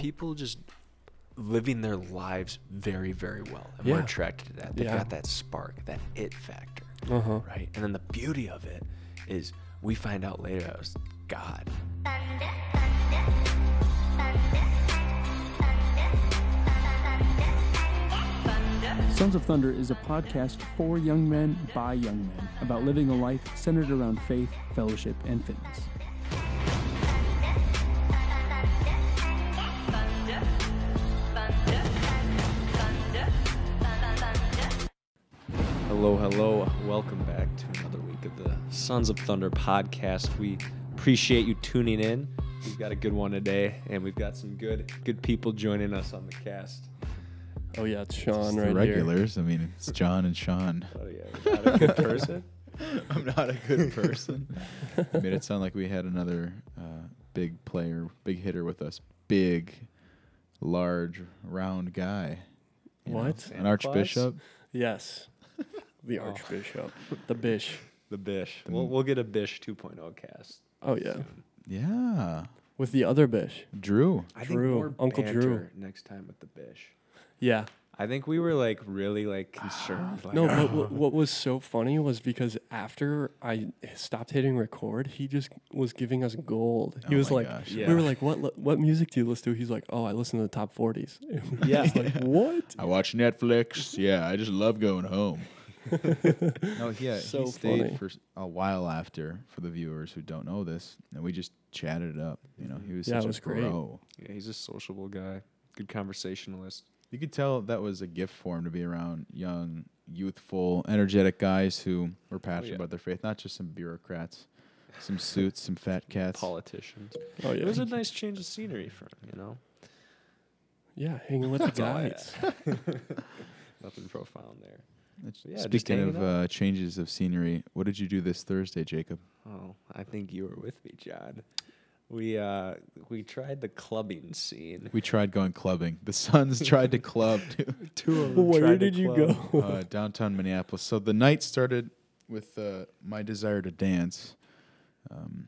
people just living their lives very, very well. And we're Yeah. attracted to that. They've Yeah. got that spark, that it factor, Uh huh. right? And then the beauty of it is we find out later it was God. Sons of Thunder is a podcast for young men by young men about living a life centered around faith, fellowship, and fitness. Hello, hello. Welcome back to another week of the Sons of Thunder podcast. We appreciate you tuning in. We've got a good one today, and we've got some good good people joining us on the cast. Oh yeah, it's It's Sean the right regulars. I mean, it's John and Sean. Oh yeah, you're not a good person. I'm not a good person. I made it sound like we had another uh, big player, big hitter with us. Big, large, round guy. you know? What? An Santa archbishop. Yes, the Oh. Archbishop, the Bish. The Bish. The We'll, m- we'll get a Bish 2.0 cast. Oh yeah, soon. Yeah. with the other Bish. Drew. I think Drew, more Uncle Drew. banter next time with the Bish. Yeah. I think we were like really like concerned. Like, No, but what, what was so funny was because after I stopped hitting record, he just was giving us gold. He Oh was my like, gosh. Yeah. we were like, what li- what music do you listen to? He's like, oh, I listen to the top 40s. Yeah. was like, what? I watch Netflix. Yeah, I just love going home. No, yeah, uh, So he stayed funny. for a while after. For the viewers who don't know this, and we just chatted it up. You know, he was Yeah, such it was a great. pro. yeah, he's a sociable guy, good conversationalist. You could tell that was a gift for him to be around young, youthful, energetic guys who were passionate oh, yeah. about their faith, not just some bureaucrats, some suits, some fat cats. Politicians. Oh yeah. It was a nice change of scenery for him, you know. yeah, hanging with the That's all I guys. Nothing profound there. It's- Yeah, Speaking of uh, changes of scenery, what did you do this Thursday, Jacob? Oh, I think you were with me, John. We uh we tried the clubbing scene. We tried going clubbing. The Suns tried to club. Two of them Where did you go? uh, downtown Minneapolis. So the night started with uh, my desire to dance. Um,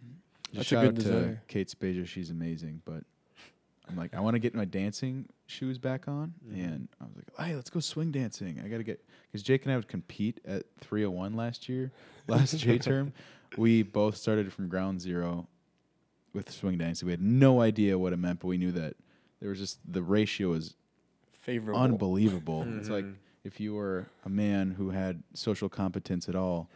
just That's a good out to desire. Kate Spazier. She's amazing, but I'm like, I want to get my dancing shoes back on, Mhm. and I was like, hey, let's go swing dancing. I got to get because Jake and I would compete at 301 last year, last J term. We both started from ground zero with swing dancing. We had no idea what it meant, but we knew that there was just the ratio was Favorable. unbelievable. It's like Mhm. if you were a man who had social competence at all,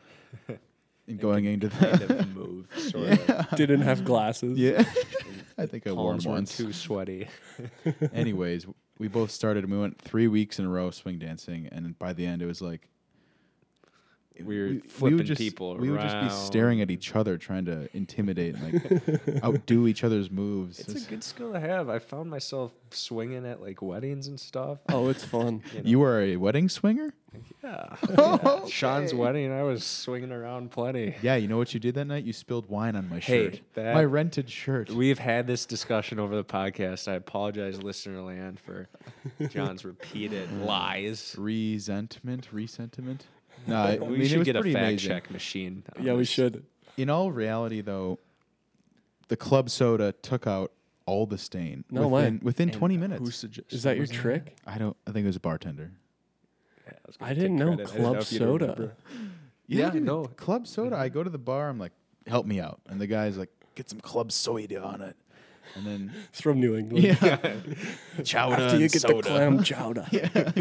and And going into kind that. of move, sort yeah. of. Didn't have glasses. yeah. I think I wore weren't once. too sweaty. Anyways, we both started and we went three weeks in a row swing dancing, and by the end it was like We were we flipping would just, people We would just be staring at each other, trying to intimidate and like outdo each other's moves. It's It's- a good skill to have. I found myself swinging at like weddings and stuff. Oh, it's fun. know. you were a wedding swinger? Yeah. Okay. Sean's wedding, I was swinging around plenty. Yeah, you know what you did that night? You spilled wine on my Hey, shirt. that- my rented shirt. We've had this discussion over the podcast. I apologize, listener land, for John's repeated lies. resentment, resentiment. No, I, I we mean, should get a pretty fact amazing. check machine. on Yeah, we should. In all reality, though, the club soda took out all the stain. No way. within, Within And 20 who minutes. suggested Is that your was trick? I don't. I think it was a bartender. Yeah, was gonna I didn't know credit. I didn't club if you'd soda. Yeah, Yeah, dude, no. Club soda. I go to the bar. I'm like, help me out, and the guy's like, get some club soda on it, and then It's from New England. yeah, chowder After you and get soda. the clam chowder. yeah,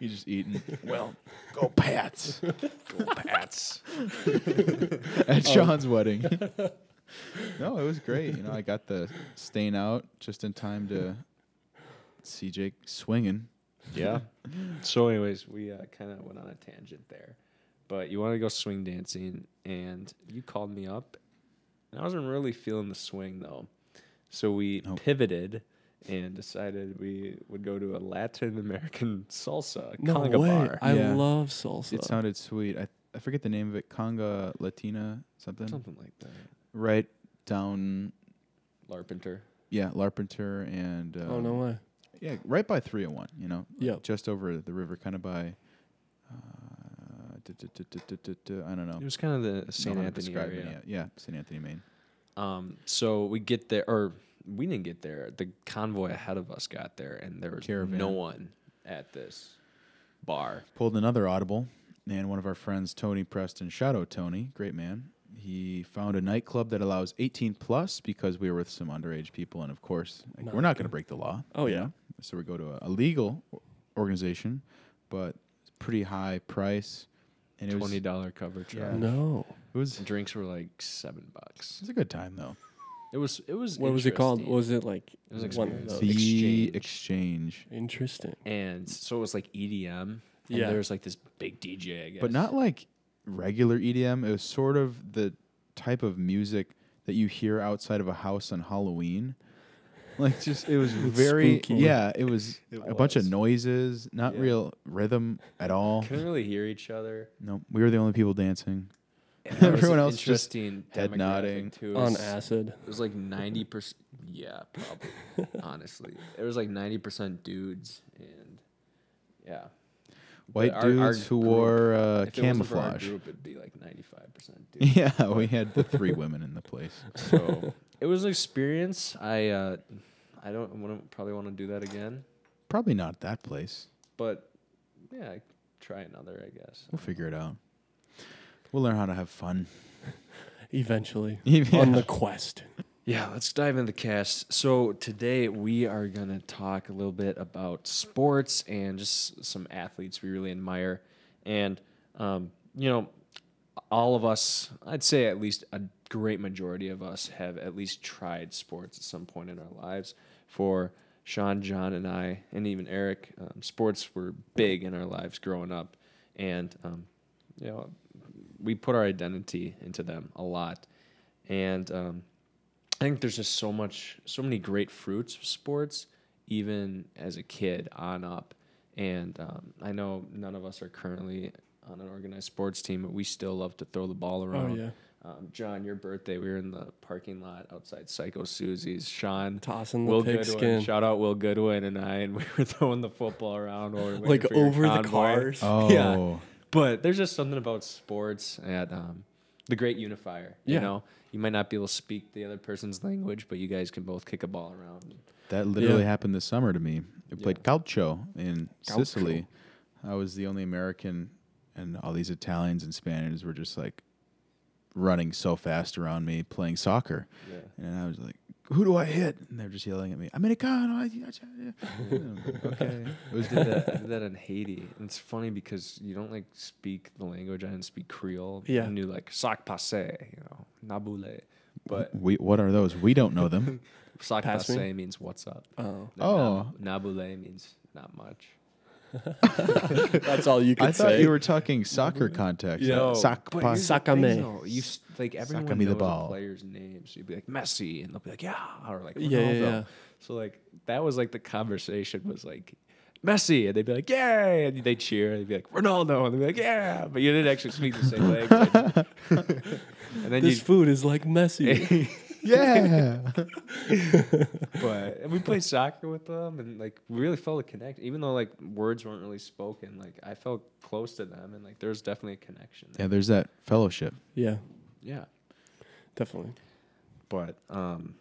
you just eating. Well, go Pats Go Pats. at Sean's wedding. no, it was great. You know, I got the stain out just in time to see Jake swinging. Yeah. so, anyways, we uh, kind of went on a tangent there, but you want to go swing dancing, and you called me up, and I wasn't really feeling the swing though, so we Nope. pivoted and decided we would go to a Latin American salsa No conga way. bar. I Yeah. love salsa. It sounded sweet. I I forget the name of it. Conga Latina something. Something like that. Right down. Larpenteur. Yeah, Larpenteur and. Uh, oh no way. Yeah, right by 301. You know. Yep. Just over the river, kind of by. Uh, I don't know. It was kind of the Don't St. know how to Anthony area. Yeah, St. Anthony, Main. Um, so we get there, or we didn't get there. The convoy ahead of us got there, and there was Caravan. no one at this bar. Pulled another audible, and one of our friends, Tony Preston, shout out Tony, great man. He found a nightclub that allows 18 plus because we were with some underage people, and of course, like, we're not going to break the law. Oh, yeah. know? So we go to a, a legal organization, but it's pretty high price, and it was Twenty dollar cover charge. Yeah. No. It was Drinks were like seven bucks. It was a good time though. It was. It was. What was it called? interesting. Was it like It was an one of those? The Exchange. exchange. Interesting. and so it was like EDM. And Yeah. There was like this big DJ, I guess. but not like regular EDM. It was sort of the type of music that you hear outside of a house on Halloween. Like just it was very Spooky. yeah, it was It a bunch of noises, not Yeah. real rhythm at all. couldn't really hear each other. No, we were the only people dancing. And there was Everyone an else just interesting head demographic, nodding. too. It On was- acid. It was like ninety percent. Yeah, probably. honestly, it was like ninety percent dudes, and yeah, White But our- our dudes who group- wore uh, if it wasn't for our camouflage. group, it'd be like ninety-five percent dudes. Yeah, we had the three women in the place. So it was an experience. I uh, I don't want to probably want to do that again, Probably not that place. but yeah, try another, I guess. We'll figure it out. We'll learn how to have fun. Eventually. Yeah. On the quest. Yeah, let's dive into the cast. So today we are gonna talk a little bit about sports and just some athletes we really admire, and um, you know, all of us, I'd say at least a great majority of us have at least tried sports at some point in our lives. For Sean, John, and I, and even Eric, um, sports were big in our lives growing up, and um, you know, we put our identity into them a lot, and um, I think there's just so much, so many great fruits of sports, even as a kid on up. And um, I know none of us are currently on an organized sports team, but we still love to throw the ball around. Oh around. yeah. Um, John, your birthday, we were in the parking lot outside Psycho Suzi's. Sean, Tossing the Will pigskin. Goodwin, shout out Will Goodwin and I, and we were throwing the football around while we were Like for your over the cars. Oh, Yeah. But there's just something about sports at um, the great unifier. You Yeah. know, you might not be able to speak the other person's language, but you guys can both kick a ball around. that literally Yeah. happened this summer to me. I played calcio in Calcio. Sicily. I was the only American, and all these Italians and Spaniards were just like running so fast around me playing soccer. Yeah. And I was like, who do I hit? And they're just yelling at me, Americano. I- I- I-" okay. It was I did that, I did that in Haiti. And it's funny because you don't like speak the language. I didn't speak Creole. Yeah. I knew like sac passe, you know, nabule. But we, what are those? We don't know them. sac Pass me? passe means what's up. Oh. And Oh. nab- nabule means not much. That's all you could I thought say. you were talking soccer mm-hmm. context. Yeah. Sock But pass. here's the thing, Sakame. though. You s- like everyone Sakame the knows ball. a player's name, so you'd be like Messi, and they'll be like yeah, or like Yeah, yeah, yeah. So like that was like the conversation was like Messi, and they'd be like yay, and they cheer, and they'd be like Ronaldo, and they'd be like yeah, but you didn't actually speak the same language. and then this you, food is like messy. Yeah. but and we played soccer with them, and like we really felt a connection, even though like words weren't really spoken. Like I felt close to them, and like there was definitely a connection. yeah, there's that fellowship. yeah, yeah. definitely. but um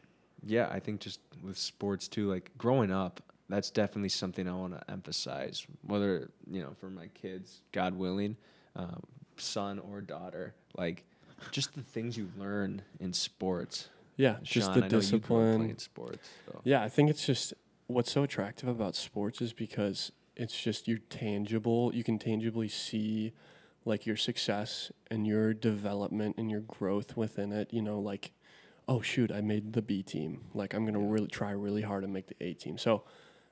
yeah i think just with sports too like growing up that's definitely something i want to emphasize whether you know for my kids god willing um, son or daughter like just the things you learn in sports Yeah, just Sean, the I know you grew up discipline. playing sports so. Yeah, I think it's just what's so attractive about sports is because it's just you're tangible. You can tangibly see like your success and your development and your growth within it. You know, like, oh shoot, I made the B team. Like I'm gonna really try really hard to make the A team. So,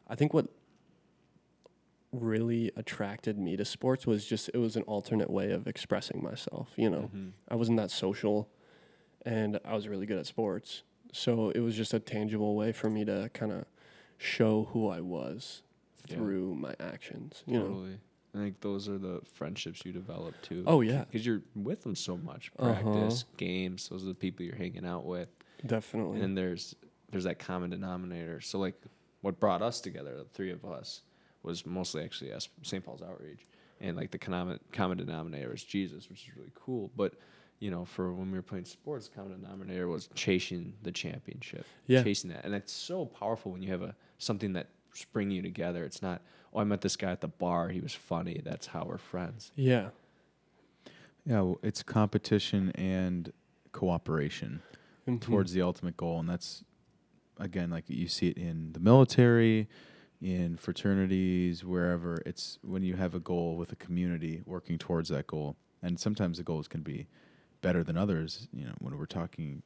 I think what really attracted me to sports was just it was an alternate way of expressing myself. You know, Mhm. I wasn't that social, and I was really good at sports. So it was just a tangible way for me to kind of show who I was Yeah. through my actions. You know, totally i think those are the friendships you develop too Oh, yeah. because you're with them so much Uh-huh. practice games those are the people you're hanging out with definitely. and there's there's that common denominator. So like what brought us together, the three of us, was mostly actually St. Paul's outreach, and like the common common denominator is Jesus, which is really cool. But you know, for when we were playing sports, common denominator was chasing the championship, Yeah. chasing that, and it's so powerful when you have a something that bring you together. It's not, oh, I met this guy at the bar, he was funny, that's how we're friends. Yeah. Yeah, well, it's competition and cooperation Mhm. towards the ultimate goal, and that's again like you see it in the military, in fraternities, wherever. It's when you have a goal with a community working towards that goal, and sometimes the goals can be better than others. You know, when we're talking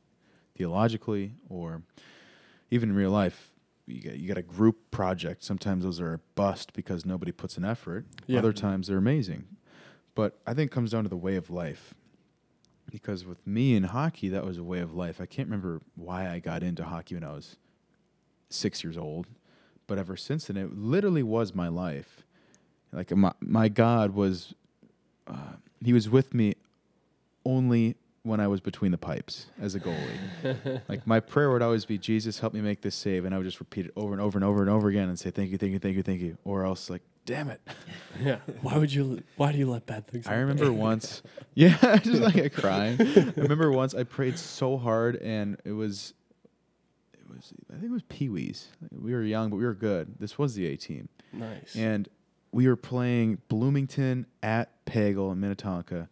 theologically or even in real life. You get, you got a group project. Sometimes those are a bust because nobody puts an effort. Yeah. Other times they're amazing. But I think it comes down to the way of life. Because with me in hockey, that was a way of life. I can't remember why I got into hockey when I was six years old, but ever since then, it literally was my life. Like my my God was, uh, He was with me only when I was between the pipes as a goalie. like my prayer would always be, Jesus, help me make this save, and I would just repeat it over and over and over and over again and say, Thank you, thank you, thank you, thank you, or else like, damn it. Yeah. Why would you? Why do you let bad things? Happen? I remember once, yeah, just like a crying. I remember once I prayed so hard, and it was, it was, I think it was Pee Wee's. We were young, but we were good. This was the A team, Nice. and we were playing Bloomington at Pagel in Minnetonka,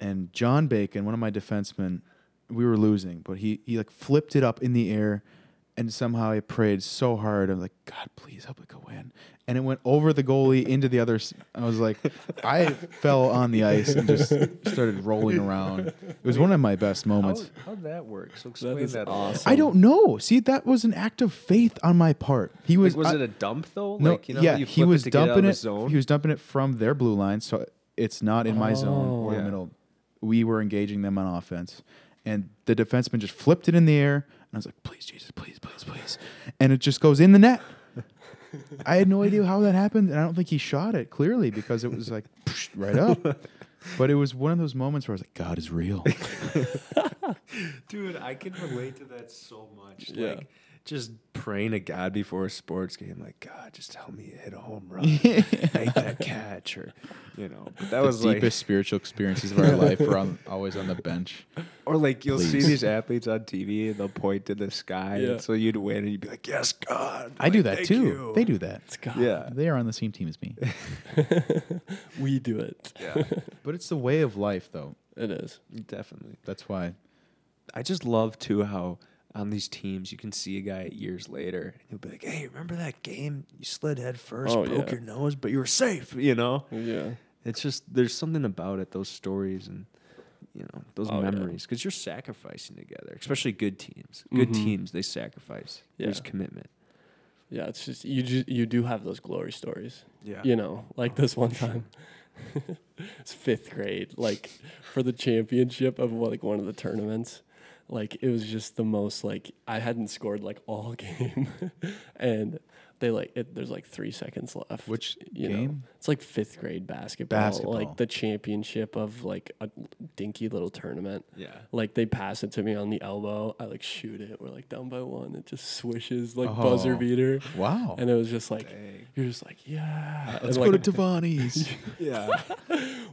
and John Bacon, one of my defensemen, we were losing, but he he like flipped it up in the air. And somehow I prayed so hard. I'm like, God, please help it go in. And it went over the goalie into the other. s- I was like, I fell on the ice and just started rolling around. It was one of my best moments. How, how'd that work? So explain is that. awesome. I don't know. See, that was an act of faith on my part. He was. Was, was I- it a dump though? no, like you know, yeah, you he was it to get out dumping it. zone. He was dumping it from their blue line, so it's not in my zone or Oh. the middle. We were engaging them on offense, and the defenseman just flipped it in the air, and I was like, "Please, Jesus, please, please, please," and it just goes in the net. I had no idea how that happened, and I don't think he shot it clearly because it was like right up. But it was one of those moments where I was like, "God is real." Dude, I can relate to that so much. Yeah. Like just praying to God before a sports game, like God, just help me hit a home run, make that catch, or you know. But that the was like, deepest spiritual experiences of our life were on, always on the bench. or like you'll see these athletes on TV and they'll point to the sky, Yeah. and so you'd win, and you'd be like, Yes, God. I do that "Thank too. you." They do that. It's God. Yeah, They are on the same team as me. We do it. yeah, But it's the way of life, though. It is. definitely. That's why. I just love too how on these teams you can see a guy years later and he'll be like, "Hey, remember that game you slid head first, Oh, broke yeah. your nose, but you were safe," you know? Yeah. It's just there's something about it, those stories and you know those Oh, memories, because you're sacrificing together. Especially good teams. Good Mhm. teams, they sacrifice. There's commitment. Yeah. It's just you. Ju- you do have those glory stories. Yeah. You know, like this one time. it's fifth grade, like for the championship of like one of the tournaments. Like it was just the most like I hadn't scored like all game, and they like it. There's like three seconds left. Which you know. game? It's like fifth grade basketball, Basketball. like the championship of like a dinky little tournament. Yeah. Like they pass it to me on the elbow, I like shoot it. We're like down by one. It just swishes like buzzer Oh. beater, Wow. and it was just like Dang. you're just like yeah. Let's and, go like, to Tavani's. Yeah.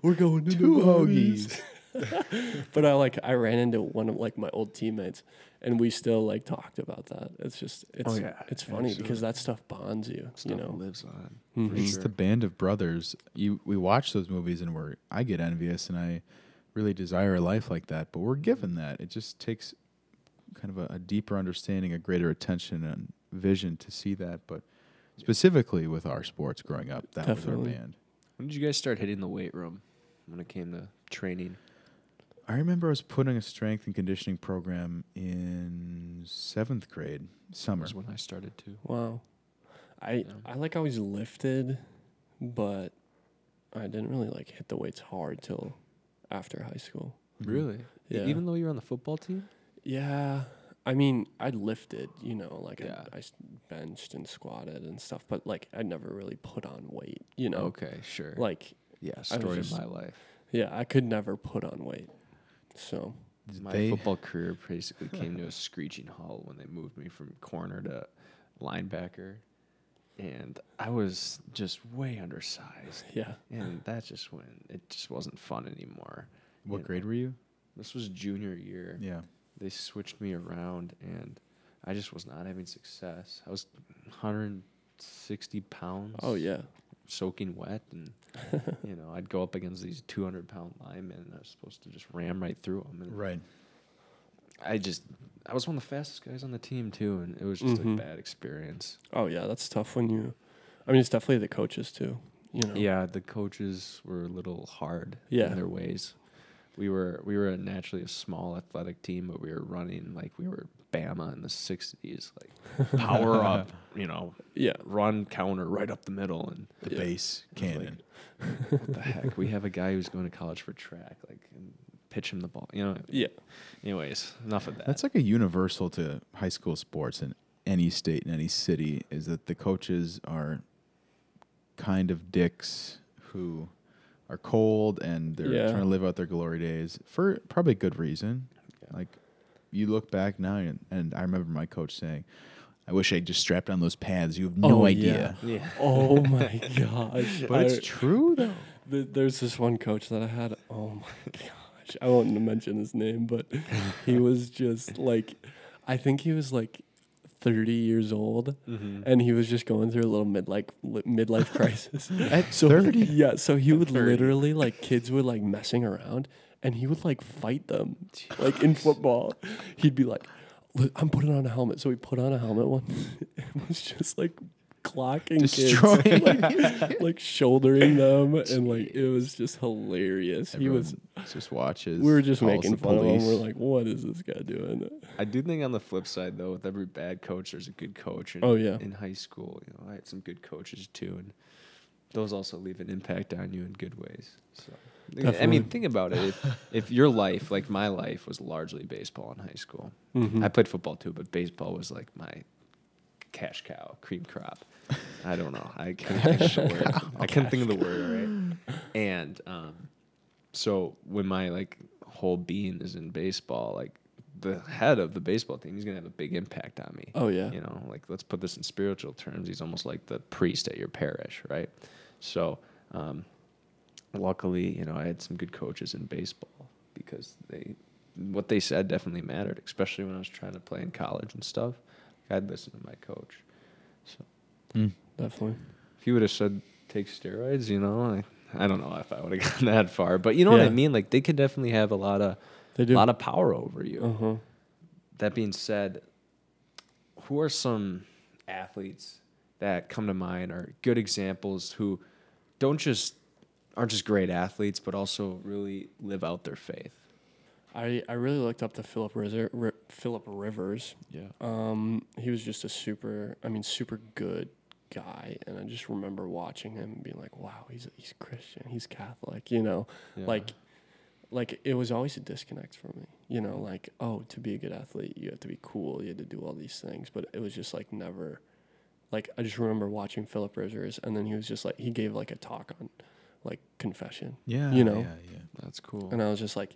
We're going to Two hoagies. But I like I ran into one of like my old teammates, and we still like talked about that. It's just it's Oh, yeah. it's funny because that stuff bonds you. Stuff you know. lives on. Mhm. It's sure. the band of brothers. You we watch those movies and we're I get envious and I really desire a life like that. But we're given that. It just takes kind of a, a deeper understanding, a greater attention and vision to see that. But specifically with our sports growing up, that Definitely. was our band. when did you guys start hitting the weight room when it came to training? I remember I was putting a strength and conditioning program in seventh grade summer. Was when I started too. Wow. I Yeah. I like always lifted, but I didn't really like hit the weights hard till after high school. Mhm. Really? Yeah. Even though you were on the football team? Yeah. I mean, I lifted, you know, like Yeah. I, I s- benched and squatted and stuff, but like I never really put on weight, you know. Okay, sure. Like, yeah, was story of my life. yeah, I could never put on weight. So, My They- football career basically came to a screeching halt when they moved me from corner to linebacker. And I was just way undersized. yeah. And that's just when it just wasn't fun anymore. What you grade know. were you? This was junior year. Yeah. They switched me around, and I just was not having success. I was 160 pounds. Oh yeah. Soaking wet, and you know I'd go up against these 200 pound linemen, and I was supposed to just ram right through them. And Right. I just I was one of the fastest guys on the team too, and it was just Mhm. a bad experience. Oh yeah, that's tough when you. I mean, it's definitely the coaches too. You know. Yeah, the coaches were a little hard Yeah. in their ways. We were we were naturally a small athletic team, but we were running like we were Bama in the '60s, like power up, you know, Yeah. run counter right up the middle, and The Yeah. base was like, cannon. what the heck? We have a guy who's going to college for track, like, and pitch him the ball. You know. Yeah. Anyways, enough of that. That's like a universal to high school sports in any state in any city is that the coaches are kind of dicks who are cold and they're Yeah. trying to live out their glory days for probably good reason. Yeah. Like you look back now and, and I remember my coach saying, I wish I just strapped on those pads. You have no Oh, idea. yeah. Oh my gosh. But it's true though. th- there's this one coach that I had. Oh my gosh. I won't mention his name, but he was just like, I think he was like 30 years old, Mm-hmm. and he was just going through a little midlife li- midlife crisis. At So 30? yeah, so he would 30. literally like kids would like messing around, and he would like fight them, like in football. He'd be like, "I'm putting on a helmet," so he put on a helmet one. it was just like clocking Destroying kids, like, like shouldering them, and like it was just hilarious. he was. Just watches. We were just making fun of him. We're like, "What is this guy doing?" I do think on the flip side, though, with every bad coach, there's a good coach. And Oh, yeah. In high school, you know, I had some good coaches too, and those also leave an impact on you in good ways. So, I mean, think about it. If, if your life, like my life, was largely baseball in high school, Mhm. I played football too, but baseball was like my cash cow, cream crop. I don't know. I can't think of the word. I couldn't think of the word. Right. And um, so when my like whole being is in baseball, like the head of the baseball team, he's gonna have a big impact on me. Oh yeah. You know, like let's put this in spiritual terms. He's almost like the priest at your parish, right? So, um, luckily, you know, I had some good coaches in baseball because they, what they said definitely mattered, especially when I was trying to play in college and stuff. I'd listen to my coach. So Hmm. Definitely. if you would have said take steroids, you know, I, I don't know if I would have gotten that far, but you know what I mean. Like they could definitely have a lot of They a lot of power over you. Uh huh. That being said, who are some athletes that come to mind are good examples who don't just aren't just great athletes, but also really live out their faith? I, I really looked up to Philip Rizer, Ri- Philip Rivers. Yeah. Um, he was just a super, I mean, super good guy, and I just remember watching him and being like, "Wow, he's he's Christian, he's Catholic," you know, like, like it was always a disconnect for me, you know, like, oh, to be a good athlete, you have to be cool, you had to do all these things, but it was just like never, like, I just remember watching Philip Rivers, and then he was just like, he gave like a talk on, like, confession, Yeah. you know. Yeah, yeah. that's cool. and I was just like,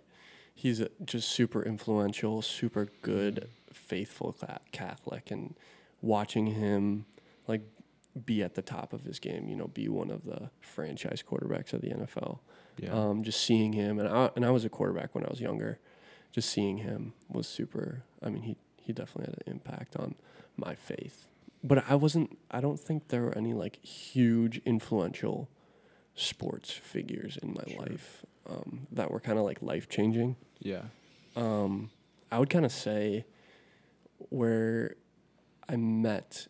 he's a, just super influential, super good, faithful Catholic, and watching him like be at the top of his game, you know, be one of the franchise quarterbacks of the NFL. yeah. Um, just seeing him, and I and I was a quarterback when I was younger. Just seeing him was super. I mean, he he definitely had an impact on my faith. But I wasn't. I don't think there were any like huge influential sports figures in my Sure. life um, that were kind of like life changing. yeah. Um, I would kind of say where I met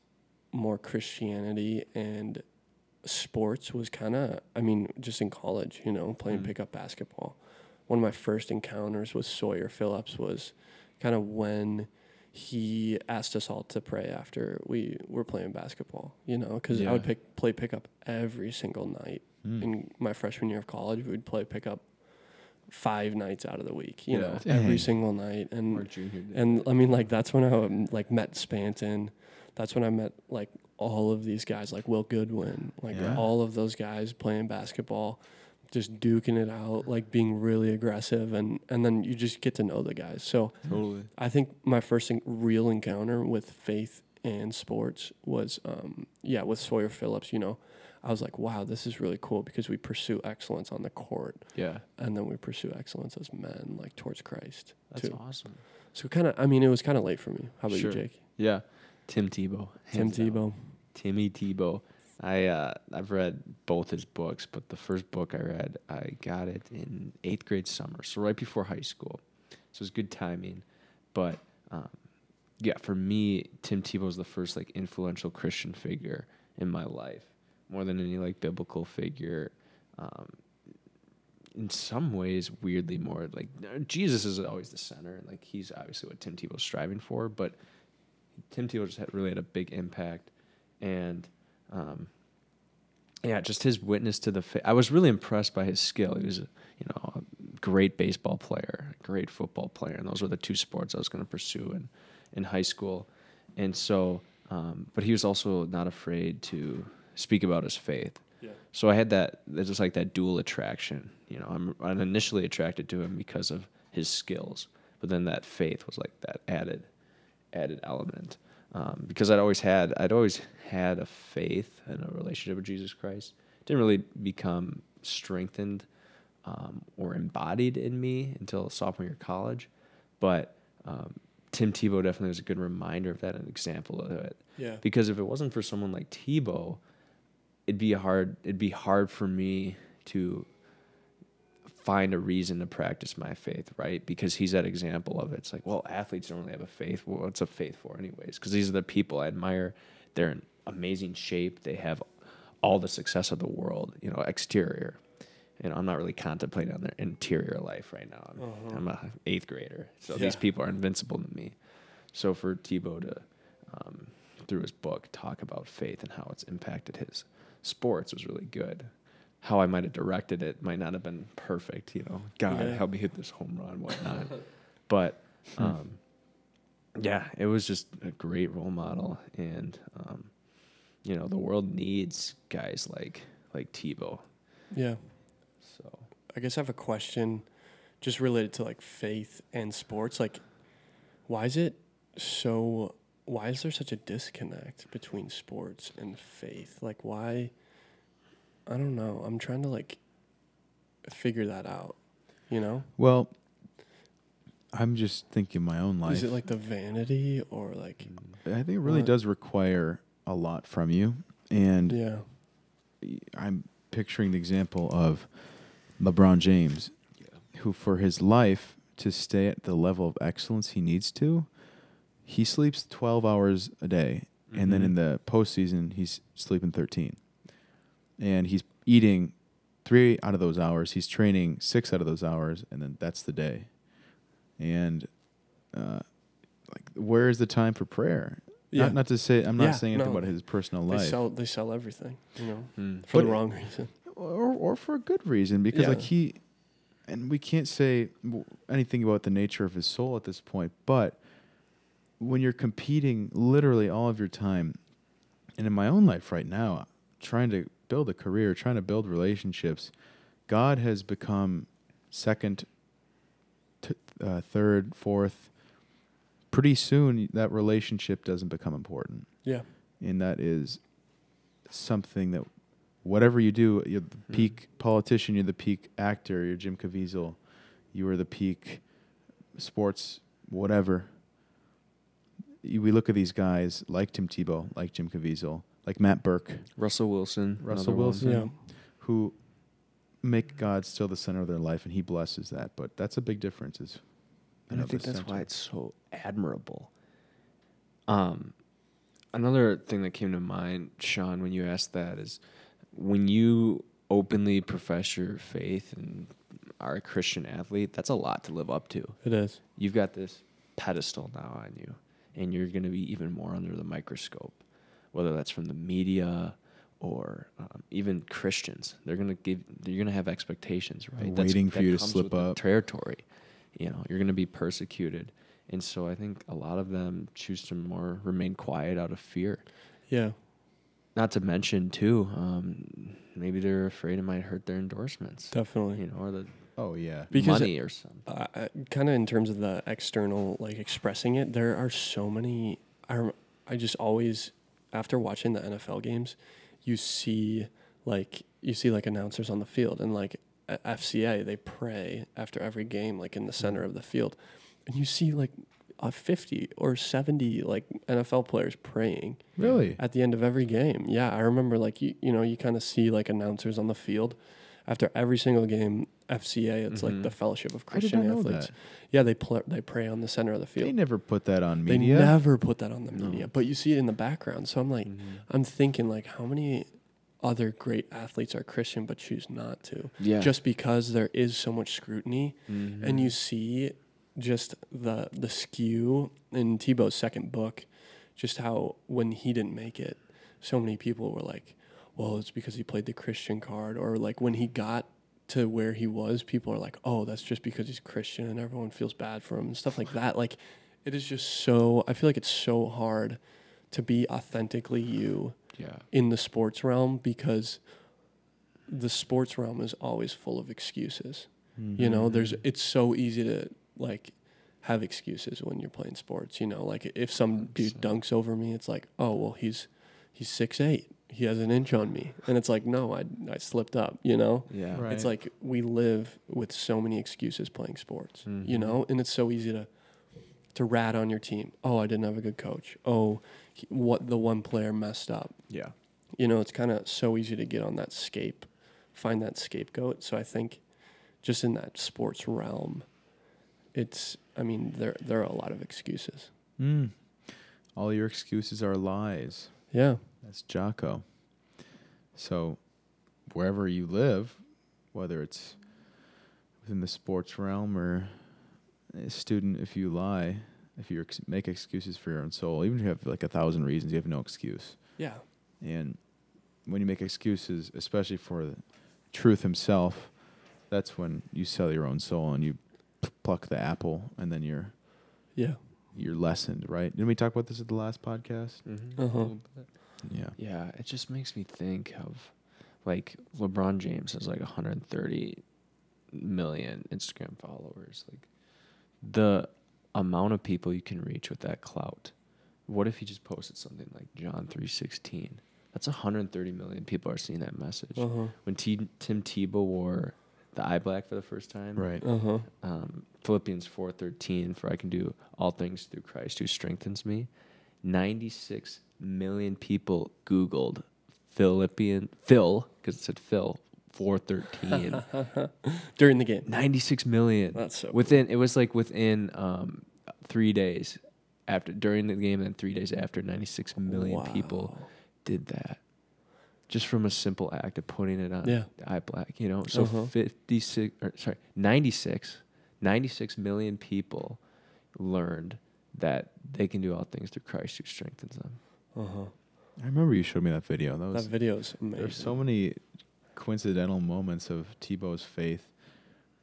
more Christianity and sports was kind of, I mean, just in college, you know, playing Mm. pickup basketball. One of my first encounters with Sawyer Phillips was kind of when he asked us all to pray after we were playing basketball, you know, because I would pick, play pickup every single night. Hmm. In my freshman year of college, we would play pickup five nights out of the week, you Yeah. know, Dang. every single night. And Or junior and I mean, like that's when I um, like met Spanton. That's when I met like all of these guys, like Will Goodwin, like Yeah. all of those guys playing basketball, just duking it out, like being really aggressive, and and then you just get to know the guys. So totally. I think my first en- real encounter with faith and sports was um yeah with Sawyer Phillips. You know, I was like, wow, this is really cool because we pursue excellence on the court, Yeah, and then we pursue excellence as men, like towards Christ that's too. awesome. So kind of, I mean, it was kind of late for me. How about Sure. you, Jake? Yeah, Tim Tebow. Tim. Tebow. Timmy Tebow. I uh, I've read both his books, but the first book I read, I got it in eighth grade summer, so right before high school. So it was good timing. But um, yeah, for me, Tim Tebow was the first like influential Christian figure in my life, more than any like biblical figure. Um, in some ways, weirdly more like Jesus is always the center, like he's obviously what Tim Tebow's striving for, but Tim Tebow just had really had a big impact, and um, yeah, just his witness to the. Fa- I was really impressed by his skill. He was, you know, a great baseball player, a great football player, and those were the two sports I was going to pursue in in high school. And so, um, but he was also not afraid to speak about his faith. Yeah. So I had that. There's just like that dual attraction. You know, I'm, I'm initially attracted to him because of his skills, but then that faith was like that added, added element. Um, because I'd always had, I'd always had a faith and a relationship with Jesus Christ. Didn't really become strengthened um, or embodied in me until sophomore year of college, but um, Tim Tebow definitely was a good reminder of that, an example of it Yeah. because if it wasn't for someone like Tebow, it'd be hard. It'd be hard for me to find a reason to practice my faith, right? Because he's that example of it. It's like, well, athletes don't really have a faith. Well, what's a faith for, anyways? Because these are the people I admire. They're in amazing shape. They have all the success of the world. You know, exterior. You know, I'm not really contemplating on their interior life right now. I'm, Uh-huh. I'm a eighth grader, so Yeah. these people are invincible to me. So for Tebow to um, through his book talk about faith and how it's impacted his sports was really good. How I might have directed it might not have been perfect, you know. God Yeah. help me hit this home run, whatnot. but um, yeah, it was just a great role model, and um, you know the world needs guys like like Tebow. Yeah. So I guess I have a question just related to like faith and sports. Like, why is it so, why is there such a disconnect between sports and faith? Like, why? I don't know. I'm trying to like figure that out, you know? Well, I'm just thinking my own life. Is it like the vanity or like, I think it really What? does require a lot from you, and yeah. I'm picturing the example of LeBron James, who for his life to stay at the level of excellence he needs to, he sleeps 12 hours a day, and then in the postseason he's sleeping 13, and he's eating three out of those hours. He's training six out of those hours, and then that's the day. And uh, like, where is the time for prayer? Yeah. Not, not to say I'm not Yeah, saying anything no. about his personal life. They life. sell, they sell everything, you know, Mm. for But- the wrong reason. or or for a good reason because Yeah. like he and we can't say anything about the nature of his soul at this point but when you're competing literally all of your time and in my own life right now trying to build a career trying to build relationships god has become second t- uh, third fourth pretty soon that relationship doesn't become important Yeah. and that is something that whatever you do, you're the Hmm. peak politician, you're the peak actor, you're Jim Caviezel, you are the peak sports whatever. You, we look at these guys like Tim Tebow, like Jim Caviezel, like Matt Birk, Russell Wilson, Russell. Wilson. Yeah. who make God still the center of their life, and He blesses that. But that's a big difference. Is and I think the that's why it's so admirable. Um, another thing that came to mind, Sean, when you asked that is when you openly profess your faith and are a Christian athlete, that's a lot to live up to. It is. You've got this pedestal now on you, and you're going to be even more under the microscope, whether that's from the media or um, even Christians. They're going to give. You're going to have expectations, right? Waiting for that you to slip up. Territory, you know, you're going to be persecuted, and so I think a lot of them choose to more remain quiet out of fear. Yeah. Not to mention too, um, maybe they're afraid it might hurt their endorsements, Definitely. you know, or the oh yeah, Because money or something. uh, kind of in terms of the external like expressing it there are so many I rem- I just always after watching the NFL games, you see like you see like announcers on the field and like at FCA they pray after every game like in the center of the field, and you see like uh, 50 or 70 like NFL players praying Really? at the end of every game. Yeah, I remember like you you know you kind of see like announcers on the field after every single game. FCA, it's like Mhm. the Fellowship of Christian Athletes. Yeah, they pl- they pray on the center of the field. They never put that on media. They never put that on the No. media, but you see it in the background. So I'm like, Mhm. I'm thinking like, how many other great athletes are Christian but choose not to, Yeah. just because there is so much scrutiny, and Mhm. you see just the the skew in Tebow's second book, just how when he didn't make it, so many people were like, well, it's because he played the Christian card, or like when he got to where he was, people are like, oh, that's just because he's Christian, and everyone feels bad for him and stuff like that. Like, it is just so. I feel like it's so hard to be authentically you yeah. in the sports realm because the sports realm is always full of excuses. You know, there's mm-hmm. it's so easy to like have excuses when you're playing sports. You know, like if some dude dunks over me, it's like, oh well, he's he's six eight. He has an inch on me, and it's like, no, I I slipped up. You know, Yeah. Right. it's like we live with so many excuses playing sports. You Mhm. know, and it's so easy to to rat on your team. Oh, I didn't have a good coach. Oh, he, what the one player messed up Yeah. you know, it's kind of so easy to get on that scape, find that scapegoat. So I think just in that sports realm, it's, I mean, there, there are a lot of excuses. Mm. All your excuses are lies. Yeah. That's Jocko. So, wherever you live, whether it's within the sports realm or a student, if you lie, if you ex- make excuses for your own soul, even if you have like a thousand reasons, you have no excuse. Yeah. And when you make excuses, especially for the truth himself, that's when you sell your own soul and you p- pluck the apple, and then you're Yeah. you're lessened, right? Didn't we talk about this at the last podcast? Mhm. Uh-huh. A little bit. Yeah. Yeah, it just makes me think of like LeBron James has like 130 million Instagram followers. Like the amount of people you can reach with that clout. What if he just posted something like John 3:16? That's 130 million people are seeing that message. Uh huh. When T- Tim Tebow wore the eye black for the first time, Right. Uh huh. um, Philippians 4:13 for I can do all things through Christ who strengthens me. 96 million people googled Philippian Phil cuz it said Phil 413. During the game. 96 million. That's so within it was like within um, 3 days after during the game and then 3 days after 96 million people did that. Just from a simple act of putting it on Yeah. the eye black, you know. So Uh-huh. 56 or sorry, 96 96 million people learned that they can do all things through Christ who strengthens them. Uh huh. I remember you showed me that video. That was That video is amazing. there's so many coincidental moments of Tebow's faith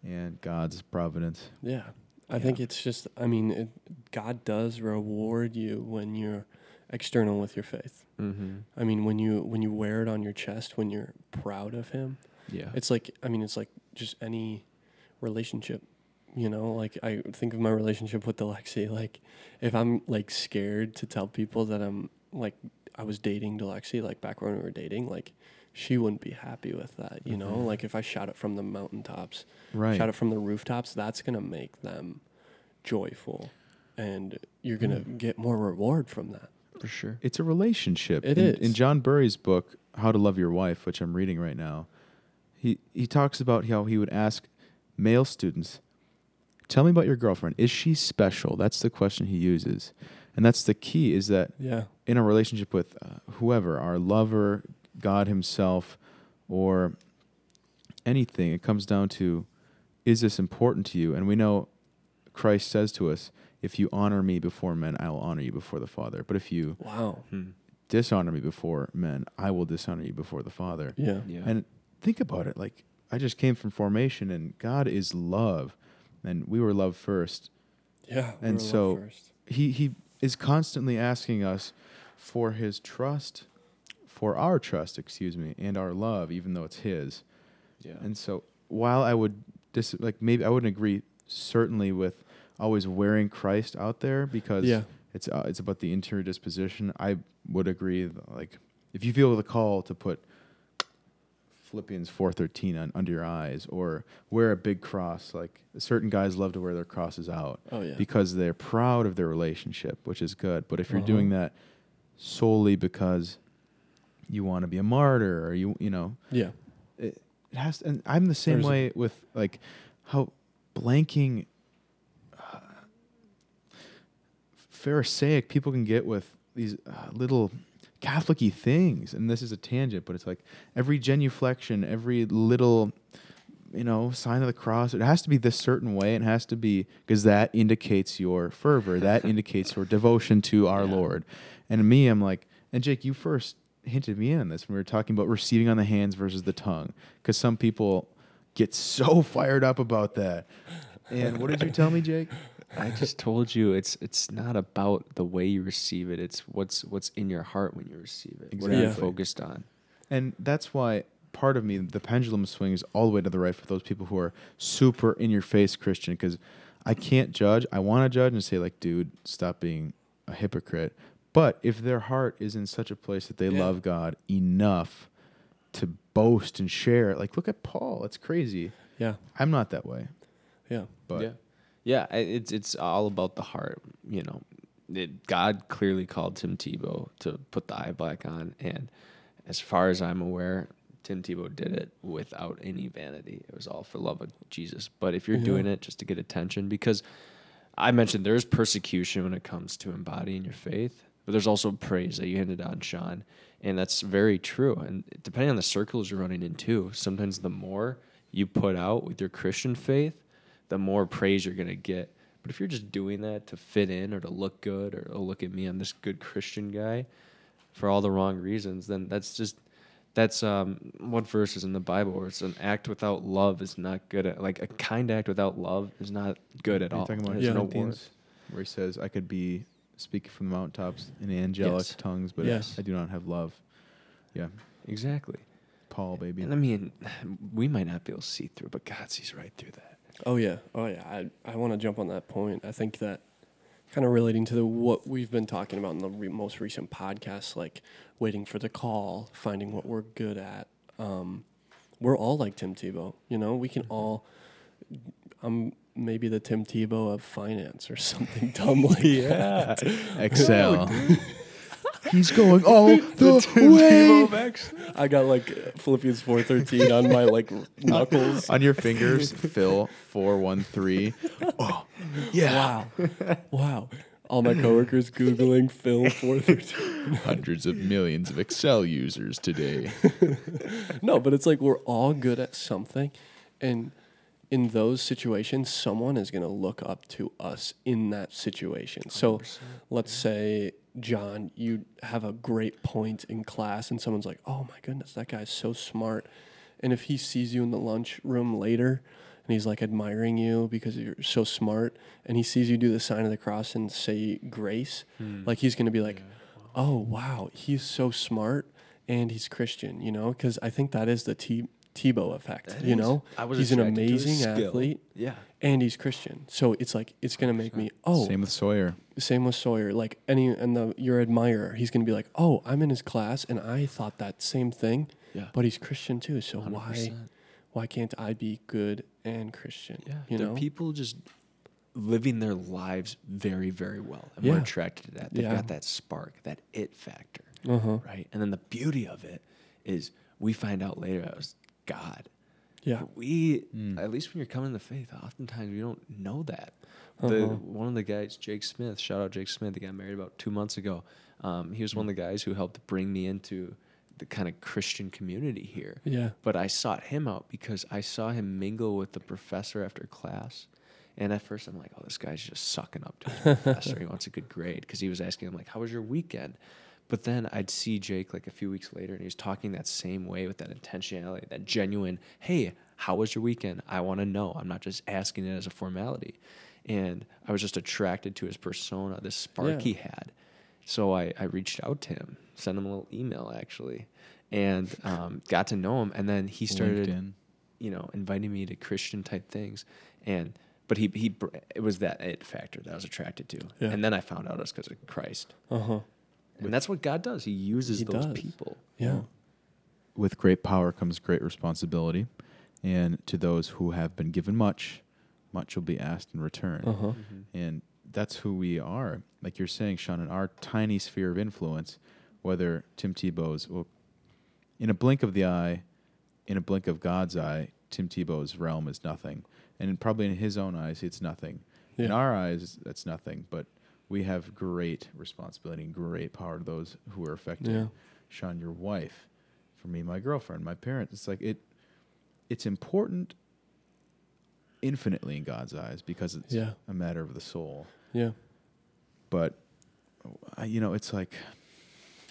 and God's providence. Yeah. I Yeah. think it's just, I mean, it, God does reward you when you're external with your faith. Mm-hmm. I mean, when you when you wear it on your chest, when you're proud of Him, Yeah. it's like I mean, it's like just any relationship. You know, like I think of my relationship with Alexi. Like, if I'm like scared to tell people that I'm like I was dating Alexi, like back when we were dating, like she wouldn't be happy with that. You know, Mhm. like if I shout it from the mountaintops, Right. shout it from the rooftops, that's gonna make them joyful, and you're gonna Mm. get more reward from that. For sure. It's a relationship. It in, is. In John Burry's book, How to Love Your Wife, which I'm reading right now, he he talks about how he would ask male students, "Tell me about your girlfriend. Is she special?" That's the question he uses, and that's the key. Is that Yeah. in a relationship with uh, whoever, our lover, God Himself, or anything, it comes down to is this important to you? And we know Christ says to us, if you honor me before men, I will honor you before the Father. But if you Wow. Hmm. dishonor me before men, I will dishonor you before the Father. Yeah. Yeah. And think about it like I just came from formation and God is love and we were love first. Yeah. And we're so- first. He he is constantly asking us for his trust, for our trust, excuse me, and our love even though it's his. yeah. And so while I would dis- like maybe I wouldn't agree certainly with always wearing Christ out there because yeah. it's uh, it's about the interior disposition. I would agree. th- Like if you feel the call to put Philippians four thirteen on under your eyes, or wear a big cross, like certain guys love to wear their crosses out Oh yeah. because they're proud of their relationship, which is good. But if you're Uh-huh. doing that solely because you want to be a martyr, or you you know, yeah. it, it has. to, and I'm the same There's way with like how blanking uh, Pharisaic people can get with these uh, little Catholic-y things, and this is a tangent, but it's like every genuflection, every little, you know, sign of the cross. It has to be this certain way. It has to be because that indicates your fervor. That indicates your devotion to our Yeah. Lord. And me, I'm like, and Jake, you first hinted me in on this when we were talking about receiving on the hands versus the tongue, because some people get so fired up about that. And what did you tell me, Jake? I just told you it's it's not about the way you receive it. It's what's what's in your heart when you receive it. What are you focused on? And that's why part of me, the pendulum swings all the way to the right for those people who are super in your face Christian, because I can't judge. I want to judge and say, like, dude, stop being a hypocrite. But if their heart is in such a place that they Yeah. love God enough to boast and share, like, look at Paul. It's crazy. Yeah. I'm not that way. Yeah. But yeah, yeah, it's it's all about the heart. You know, it, God clearly called Tim Tebow to put the eye black on, and as far as I'm aware, Tim Tebow did it without any vanity. It was all for love of Jesus. But if you're Yeah. doing it just to get attention, because I mentioned there's persecution when it comes to embodying your faith, but there's also praise that you hinted on, Sean, and that's very true. And depending on the circles you're running into, sometimes the more you put out with your Christian faith, the more praise you're gonna get. But if you're just doing that to fit in or to look good or oh look at me, I'm this good Christian guy, for all the wrong reasons, then that's just that's um what verse is in the Bible where it's an act without love is not good at like a kind act without love is not good at Are you all. talking about There's Yeah. no where he says, I could be speaking from the mountaintops in angelic Yes. tongues, but Yes. I do not have love. Yeah. exactly. Paul, baby. And I mean, we might not be able to see through, but God sees right through that. Oh yeah. Oh yeah. I I want to jump on that point. I think that kind of relating to the, what we've been talking about in the re- most recent podcasts, like waiting for the call, finding what we're good at. Um, we're all like Tim Tebow. You know, we can all. I'm maybe the Tim Tebow of finance or something dumb like that. Excel. He's going all the, way. I got like Philippians four thirteen on my like knuckles. On your fingers, Phil four one three. Oh, yeah. Wow, wow. All my coworkers googling Phil four thirteen. Hundreds of millions of Excel users today. No, but it's like we're all good at something, and in those situations, someone is going to look up to us in that situation. So, let's say John, you have a great point in class, and someone's like, "Oh my goodness, that guy's so smart," and if he sees you in the lunchroom later. And he's like admiring you because you're so smart, and he sees you do the sign of the cross and say grace. Hmm. Like he's gonna be like, "Oh wow, he's so smart, and he's Christian," you know? Because I think that is the T- Tebow effect. That you is. know, I was he's an attracted to his amazing athlete, Yeah. and he's Christian. So it's like it's gonna make me oh Same with Sawyer. same with Sawyer. Like any and the your admirer, he's gonna be like, oh, I'm in his class, and I thought that same thing, Yeah. but he's Christian too. So why 100%. why can't I be good and Christian? Yeah, you know. people just living their lives very, very well, and Yeah. we're attracted to that. They've Yeah. got that spark, that it factor, Uh huh. right? And then the beauty of it is we find out later it was God. Yeah. We, Mm. at least when you're coming to faith, oftentimes we don't know that. Uh-huh. one of the guys, Jake Smith, shout out Jake Smith, he got married about two months ago. Um, he was one of the guys who helped bring me into the kind of Christian community here. Yeah. But I sought him out because I saw him mingle with the professor after class. And at first, I'm like, oh, this guy's just sucking up to his professor. He wants a good grade because he was asking him, like, how was your weekend? But then I'd see Jake like a few weeks later, and he was talking that same way with that intentionality, that genuine, hey, how was your weekend? I want to know. I'm not just asking it as a formality. And I was just attracted to his persona, this spark Yeah. he had. So I, I reached out to him, sent him a little email actually, and um, got to know him. And then he started, LinkedIn. you know, inviting me to Christian type things. And but he he it was that it factor that I was attracted to, Yeah. and then I found out it was because of Christ, Uh huh. And that's what God does. He uses He those does. people. Yeah. With great power comes great responsibility, and to those who have been given much, much will be asked in return. Uh huh. And that's who we are. Like you're saying, Sean, in our tiny sphere of influence, whether Tim Tebow's, well, in a blink of the eye, in a blink of God's eye, Tim Tebow's realm is nothing. And probably in his own eyes, it's nothing. In Yeah. our eyes, that's nothing. But we have great responsibility and great power to those who are affected. Yeah. Sean, your wife, for me, my girlfriend, my parents. It's like it. It's important infinitely in God's eyes because it's Yeah. a matter of the soul. Yeah. But I, you know, it's like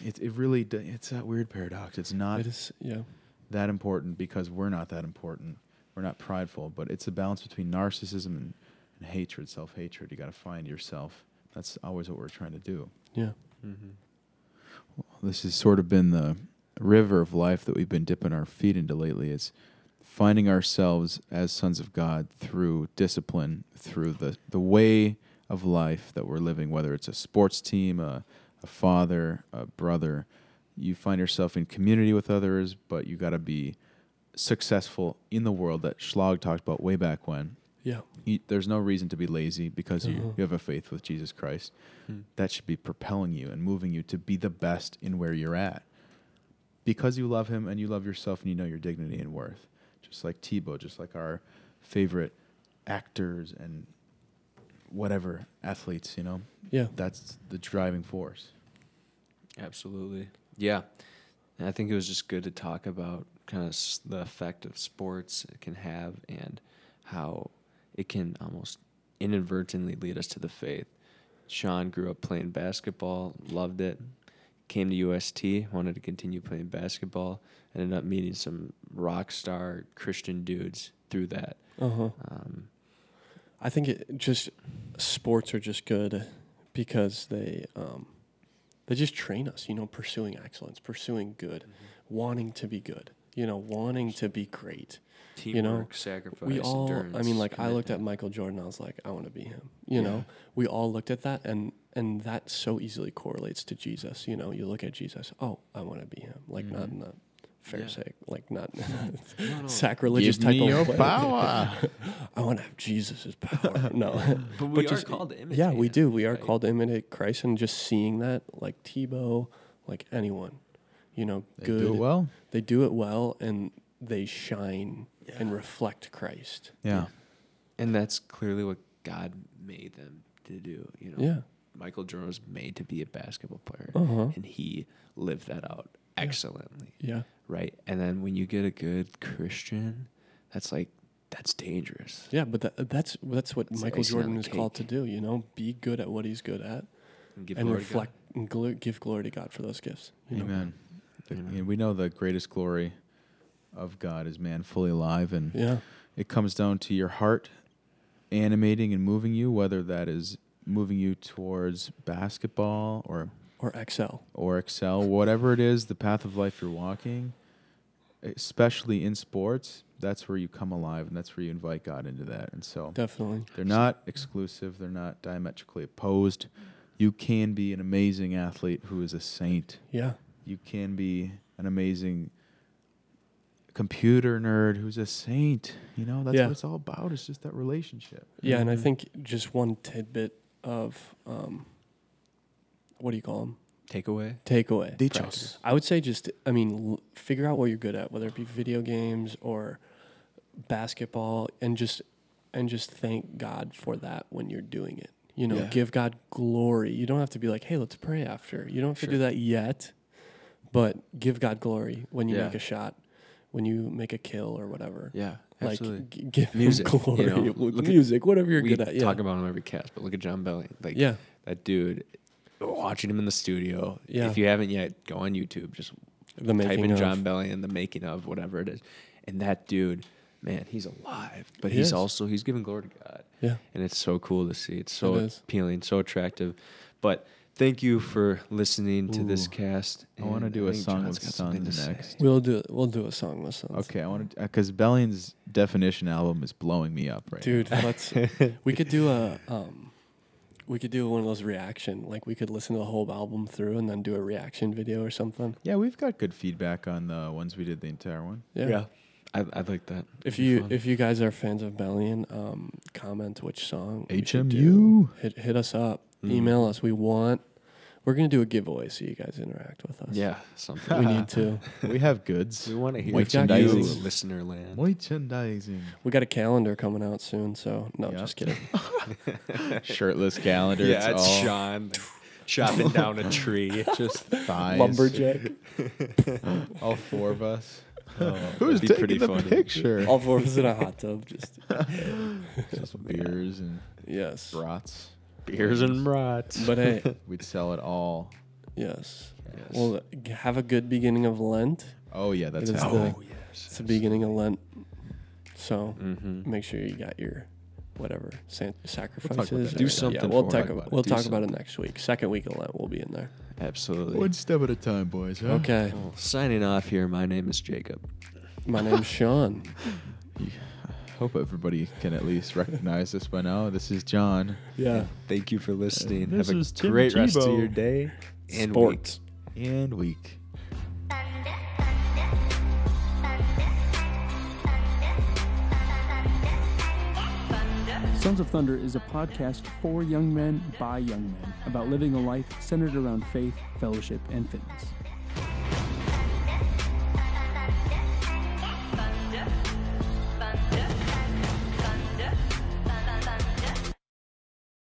it. It really. d- It's that weird paradox. It's not It is. Yeah. that important because we're not that important. We're not prideful, but it's a balance between narcissism and, and hatred, self hatred. You got to find yourself. That's always what we're trying to do. Yeah. Mm-hmm. this has sort of been the river of life that we've been dipping our feet into lately is finding ourselves as sons of God through discipline, through the, the way of life that we're living, whether it's a sports team, a, a father, a brother. You find yourself in community with others, but you got to be successful in the world that Schlag talked about way back when. Yeah. You, there's no reason to be lazy because Uh-huh. you, you have a faith with Jesus Christ Hmm. that should be propelling you and moving you to be the best in where you're at because you love him and you love yourself and you know your dignity and worth just like Tebow just like our favorite actors and whatever athletes you know Yeah. that's the driving force Absolutely. Yeah. And I think it was just good to talk about kind of s- the effect of sports it can have and how it can almost inadvertently lead us to the faith. Sean grew up playing basketball, loved it, came to UST, wanted to continue playing basketball, ended up meeting some rock star Christian dudes through that. Uh huh. Um, I think it just sports are just good because they um, they just train us. You know, pursuing excellence, pursuing good, wanting to be good. You know, wanting to be great. Teamwork, You know, sacrifice, we all. endurance. I mean, like I looked at. Michael Jordan. I was like, I want to be him. You Yeah. know, we all looked at that, and and that so easily correlates to Jesus. You know, you look at Jesus. Oh, I want to be him. Like not Mhm. in a pharisaic, like not No, no. sacrilegious Give type me of your way. power. I want to have Jesus' power. No. But we are just- called to imitate Yeah, we do. We are right? called to imitate Christ, and just seeing that, like Tebow, like anyone, you know, they good. do it well They do it well, and they shine and reflect Christ. yeah And that's clearly what God made them to do. You know, Yeah. Michael Jordan was made to be a basketball player, Uh huh. and he lived that out excellently, Yeah. right? And then when you get a good Christian, that's like that's dangerous. Yeah, but that, that's that's what It's Michael Jordan the is called to do. You know, be good at what he's good at, And, give and glory to God. reflect and gl- give glory to God for those gifts. you know? amen You and we know the greatest glory of God is man fully alive and Yeah. It comes down to your heart animating and moving you, whether that is moving you towards basketball or Or excel. or excel, whatever it is, the path of life you're walking, especially in sports, that's where you come alive and that's where you invite God into that. And so Definitely. they're not exclusive, they're not diametrically opposed. You can be an amazing athlete who is a saint. Yeah. You can be an amazing computer nerd who's a saint. You know, that's Yeah. what it's all about. It's just that relationship. Yeah, and I Mhm. think just one tidbit of um, what do you call them? takeaway. Takeaway. Dichos. I would say just, I mean, l- figure out what you're good at, whether it be video games or basketball, and just and just thank God for that when you're doing it. You know, Yeah. give God glory. You don't have to be like, hey, let's pray after. You don't have to do that yet, but give God glory when you Yeah. make a shot, when you make a kill or whatever. Yeah, Like, g- give Music, him you glory. know, with look at- music, whatever you're good at. Yeah. talk about him every cast, but look at Jon Bellion. Like yeah. that dude, watching him in the studio. Yeah. If you haven't yet, go on YouTube. Just The type in of. Jon Bellion and the making of whatever it is, and that dude, man, he's alive. But He he's is. also he's giving glory to God, Yeah. and it's so cool to see. It's so It appealing, so attractive. But thank you for listening to this Ooh. cast. I wanna and do a think song John's with got something Sons to say. next. We'll do we'll do a song with Sons. Okay, I want to because Bellion's definition album is blowing me up right now. Dude, let's we could do a um we could do one of those reaction like we could listen to the whole album through and then do a reaction video or something. now. Yeah, we've got good feedback on the ones we did the entire one. Yeah. I, I'd like that. If you fun. if you guys are fans of Bellion, um, comment which song we should do. HMU. Hit hit us up. Mhm. Email us. We want. We're gonna do a giveaway so you guys interact with us. yeah, something. we need to. we have goods. we want to hear We've from got you, goods. listener land. Merchandising. We got a calendar coming out soon. So no, Yep. just kidding. Shirtless calendar. yeah, it's all Sean chopping down a tree. just thighs. Lumberjack. All four of us. Oh, Who's that'd be taking pretty the funny. picture? All four of us in a hot tub. Just just beers and yes. brats. Beers and brats. But hey, We'd sell it all. yes. Yes. Well, have a good beginning of Lent. Oh yeah, that's It is happening. the- yes. It's the beginning of Lent, so Mm-hmm. make sure you got your whatever san- about sacrifices. that Do or- something Yeah, we'll for talk it. about Do we'll talk about it next week. Second week of Lent, we'll be in there. Absolutely. One step at a time, boys. Huh? Okay, Well, signing off here. My name is Jacob. my name's Sean. Hope everybody can at least recognize this by now. This is John. Yeah, Thank you for listening. this Have a is Tim great rest of Tebow. your day and week. sports. And week. Sons of Thunder is a podcast for young men by young men about living a life centered around faith, fellowship, and fitness.